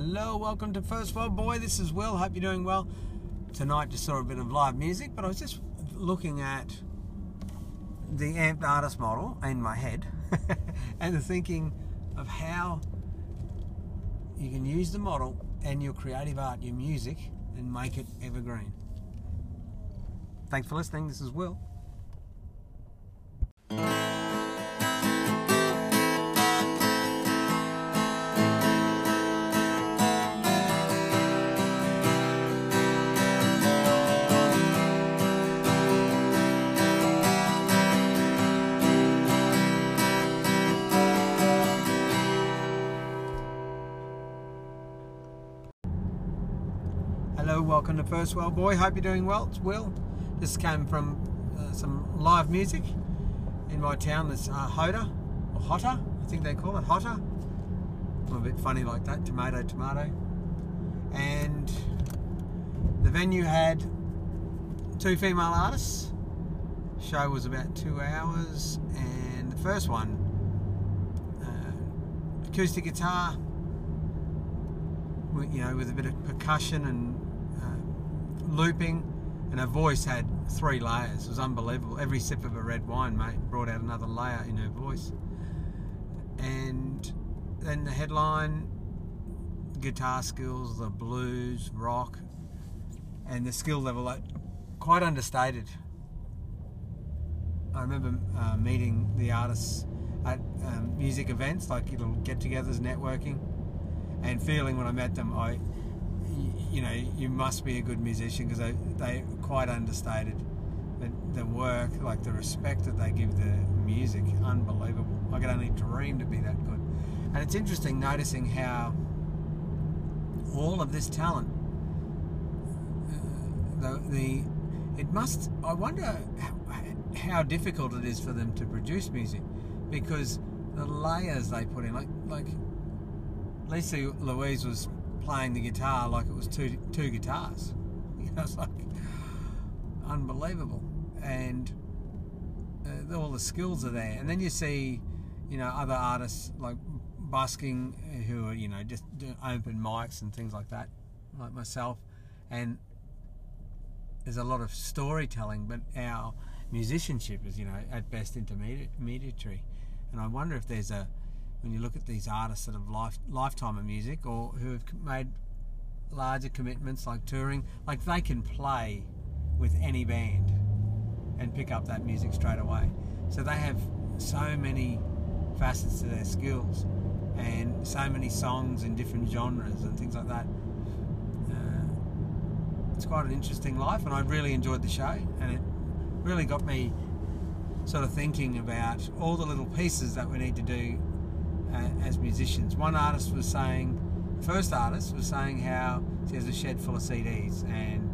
Hello, welcome to First World Boy. This is Will. Hope you're doing well. Tonight, just saw a bit of live music, but I was just looking at the amped artist model in my head and the thinking of how you can use the model and your creative art, your music, and make it evergreen. Thanks for listening. This is Will. Hello, welcome to First World Boy. Hope you're doing well. It's Will. This came from uh, some live music in my town. That's uh, Hoda or Hotter, I think they call it Hotter. I'm a bit funny like that, tomato, tomato. And the venue had two female artists. Show was about two hours, and the first one, uh, acoustic guitar, you know, with a bit of percussion and looping, and her voice had three layers. It was unbelievable. Every sip of a red wine, mate, brought out another layer in her voice. And then the headline, guitar skills, the blues, rock, and the skill level, like, quite understated. I remember uh, meeting the artists at um, music events, like little get-togethers, networking, and feeling when I met them, I, you know, you must be a good musician because they they quite understated the, the work, like the respect that they give the music, unbelievable. I could only dream to be that good. And it's interesting noticing how all of this talent, uh, the, the it must. I wonder how, difficult it is for them to produce music because the layers they put in, like like Lisa Louise was playing the guitar like it was two two guitars. You know, it's like unbelievable, and uh, all the skills are there. And then you see, you know, other artists like busking who are you know just open mics and things like that, like myself, and there's a lot of storytelling, but our musicianship is you know at best intermediary. And I wonder if there's a when you look at these artists that have life, lifetime of music or who have made larger commitments like touring, like they can play with any band and pick up that music straight away. So they have so many facets to their skills and so many songs in different genres and things like that. Uh, it's quite an interesting life, and I really enjoyed the show, and it really got me sort of thinking about all the little pieces that we need to do uh, as musicians. One artist was saying, first artist was saying how she has a shed full of CDs and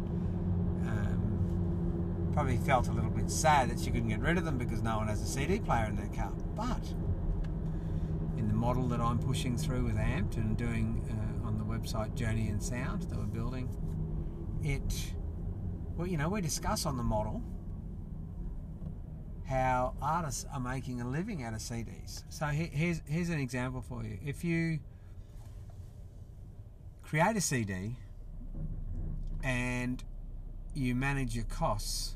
um, probably felt a little bit sad that she couldn't get rid of them because no one has a CD player in their car. But in the model that I'm pushing through with Amped and doing uh, on the website Journey and Sound that we're building, it, well, you know, we discuss on the model how artists are making a living out of CDs. So here's here's an example for you. If you create a CD and you manage your costs,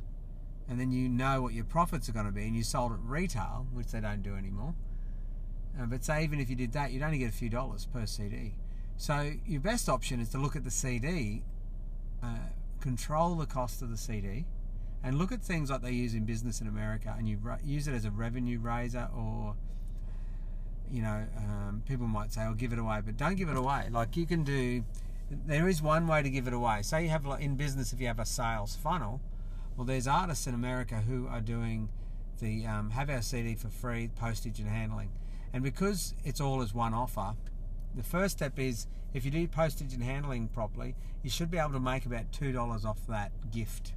and then you know what your profits are going to be, and you sold at retail, which they don't do anymore. Uh, but say even if you did that, you'd only get a few dollars per CD. So your best option is to look at the CD, uh, control the cost of the CD, and look at things like they use in business in America, and you use it as a revenue raiser, or you know, um, people might say, "I'll give it away," but don't give it away. Like you can do, there is one way to give it away. Say you have like in business, if you have a sales funnel, well, there's artists in America who are doing the um, have our CD for free, postage and handling, and because it's all as one offer. The first step is if you do postage and handling properly, you should be able to make about two dollars off that gift.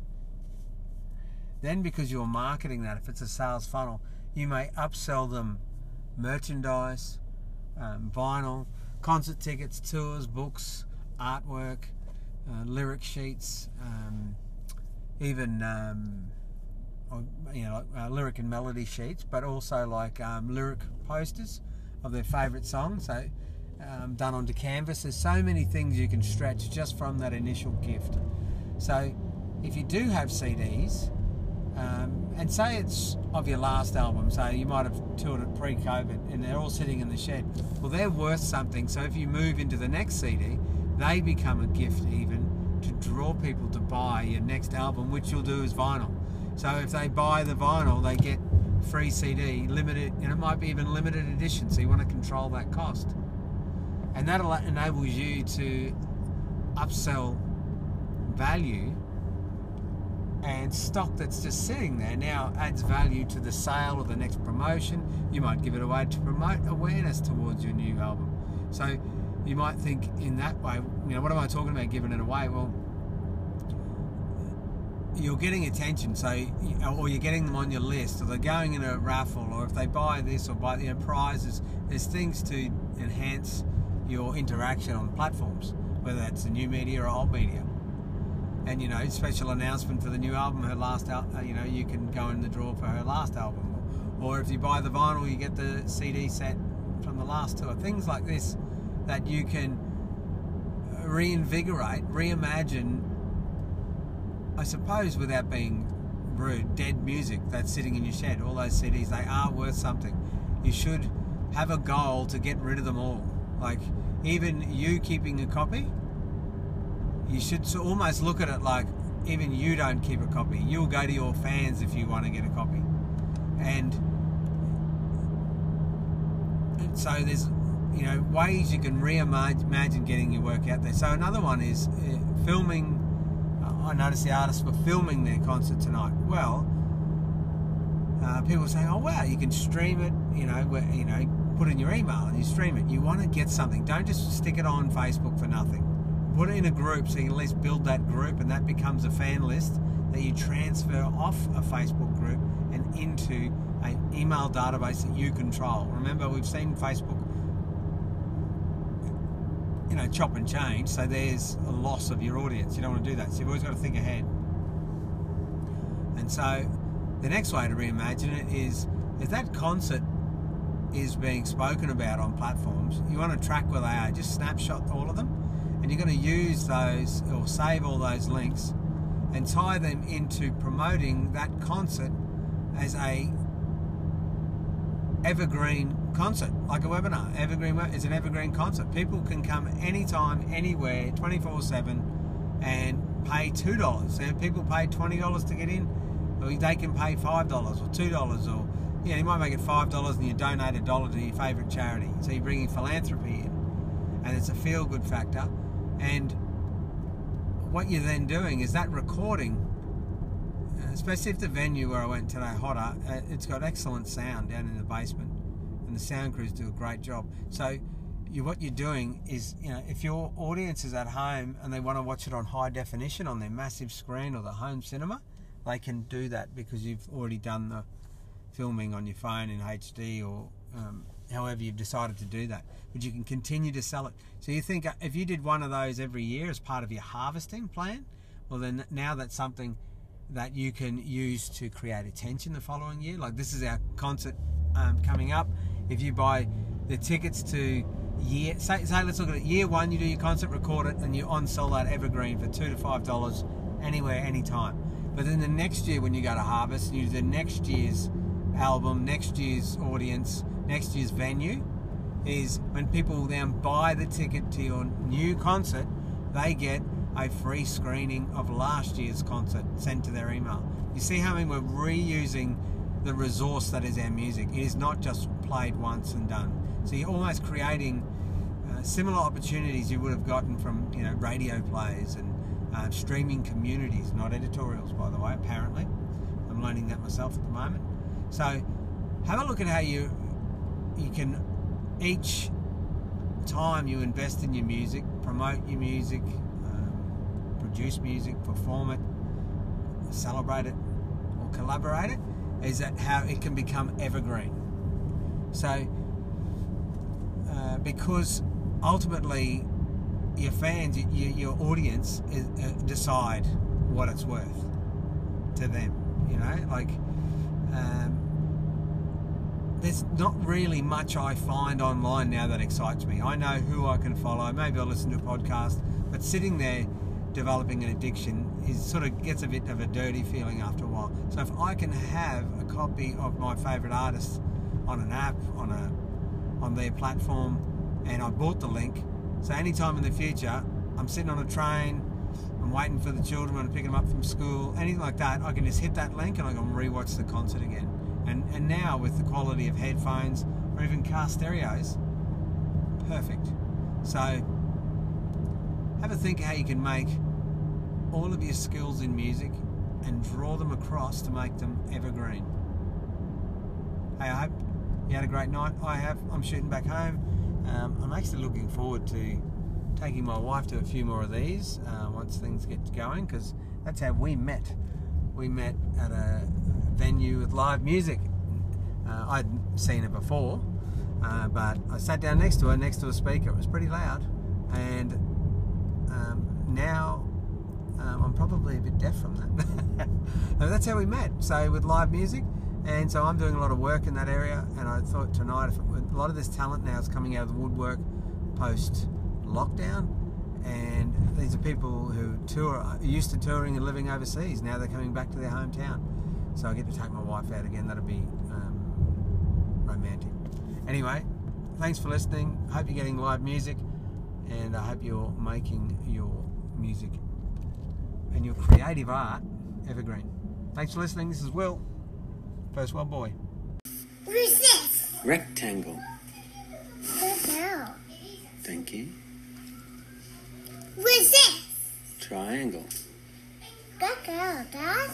Then, because you're marketing that, if it's a sales funnel, you may upsell them merchandise, um, vinyl, concert tickets, tours, books, artwork, uh, lyric sheets, um, even um, or, you know, uh, lyric and melody sheets, but also like um, lyric posters of their favourite songs. So, um, done onto canvas. There's so many things you can stretch just from that initial gift. So if you do have CDs, um, and say it's of your last album, so you might have toured it pre-COVID, and they're all sitting in the shed. Well, they're worth something. So if you move into the next CD, they become a gift even to draw people to buy your next album, which you'll do as vinyl. So if they buy the vinyl, they get free CD, limited, and it might be even limited edition. So you want to control that cost, and that enables you to upsell value and stock that's just sitting there now adds value to the sale or the next promotion. You might give it away to promote awareness towards your new album. So you might think in that way, you know, what am I talking about giving it away? Well, you're getting attention, so or you're getting them on your list, or they're going in a raffle, or if they buy this or buy you know, prizes. There's things to enhance your interaction on platforms, whether that's the new media or old media and you know special announcement for the new album her last al- uh, you know you can go in the draw for her last album. Or if you buy the vinyl you get the cd set from the last tour. Things like this that you can reinvigorate reimagine i suppose without being rude dead music that's sitting in your shed. All those cds they are worth something. You should have a goal to get rid of them all. Like even you keeping a copy you should almost look at it like even you don't keep a copy. You'll go to your fans if you want to get a copy. And, so there's you know ways you can reimagine getting your work out there. So another one is uh, filming. Uh, I noticed the artists were filming their concert tonight. Well, uh, people saying, "Oh wow, you can stream it." You know, where, you know, put in your email and you stream it. You want to get something. Don't just stick it on Facebook for nothing put it in a group so you can at least build that group and that becomes a fan list that you transfer off a Facebook group and into an email database that you control. Remember, we've seen Facebook, you know, chop and change, so there's a loss of your audience. You don't want to do that, so you've always got to think ahead. And so, the next way to reimagine it is if that concert is being spoken about on platforms, you want to track where they are. Just snapshot all of them and you're going to use those or save all those links and tie them into promoting that concert as a evergreen concert like a webinar. Evergreen is an evergreen concert. People can come anytime anywhere 24 7 and pay two dollars. And people pay 20 dollars to get in they can pay five dollars or two dollars or you know you might make it five dollars and you donate a dollar to your favorite charity. So you're bringing philanthropy in. And it's a feel good factor and what you're then doing is that recording, uh, especially if the venue where I went today, Hotter, uh, it's got excellent sound down in the basement, and the sound crews do a great job. So, you, what you're doing is, you know, if your audience is at home and they want to watch it on high definition on their massive screen or the home cinema, they can do that because you've already done the filming on your phone in HD or um, however you've decided to do that. But you can continue to sell it. So you think uh, if you did one of those every year as part of your harvesting plan, well then now that's something that you can use to create attention the following year. Like this is our concert um, coming up. If you buy the tickets to year, say, say let's look at it. Year one, you do your concert, record it, and you on sell that evergreen for two to five dollars anywhere, anytime. But then the next year, when you go to harvest, you do the next year's album, next year's audience, next year's venue is when people then buy the ticket to your new concert, they get a free screening of last year's concert sent to their email. You see how I mean we're reusing the resource that is our music. It is not just played once and done. So you're almost creating uh, similar opportunities you would have gotten from you know radio plays and uh, streaming communities, not editorials, by the way. Apparently, I'm learning that myself at the moment. So have a look at how you you can each time you invest in your music, promote your music, um, produce music, perform it, celebrate it, or collaborate it, is that how it can become evergreen. So, uh, because ultimately your fans, your, your audience is, uh, decide what it's worth to them. You know, like um, there's not really much I find online now that excites me. I know who I can follow. Maybe I'll listen to a podcast, but sitting there developing an addiction is sort of gets a bit of a dirty feeling after a while. So if I can have a copy of my favourite artist on an app, on a on their platform, and I bought the link, so anytime in the future I'm sitting on a train, I'm waiting for the children I'm picking them up from school, anything like that, I can just hit that link and I can rewatch the concert again. And and now with the quality of headphones or even car stereos, perfect. So have a think how you can make all of your skills in music and draw them across to make them evergreen. Hey, I hope you had a great night. I have. I'm shooting back home. Um, I'm actually looking forward to taking my wife to a few more of these uh, once things get going because that's how we met. We met at a venue with live music. Uh, I'd seen her before, uh, but I sat down next to her, next to a speaker. It was pretty loud, and um, now um, I'm probably a bit deaf from that. that's how we met. So with live music, and so I'm doing a lot of work in that area. And I thought tonight, it, a lot of this talent now is coming out of the woodwork post lockdown, and these are people who tour used to touring and living overseas. Now they're coming back to their hometown. So I get to take my wife out again. That'll be um, romantic. Anyway, thanks for listening. Hope you're getting live music, and I hope you're making your music and your creative art evergreen. Thanks for listening. This is Will, First World Boy. Who's this? Rectangle. Who's now? Thank you. Who's this? Triangle. That girl, Dad?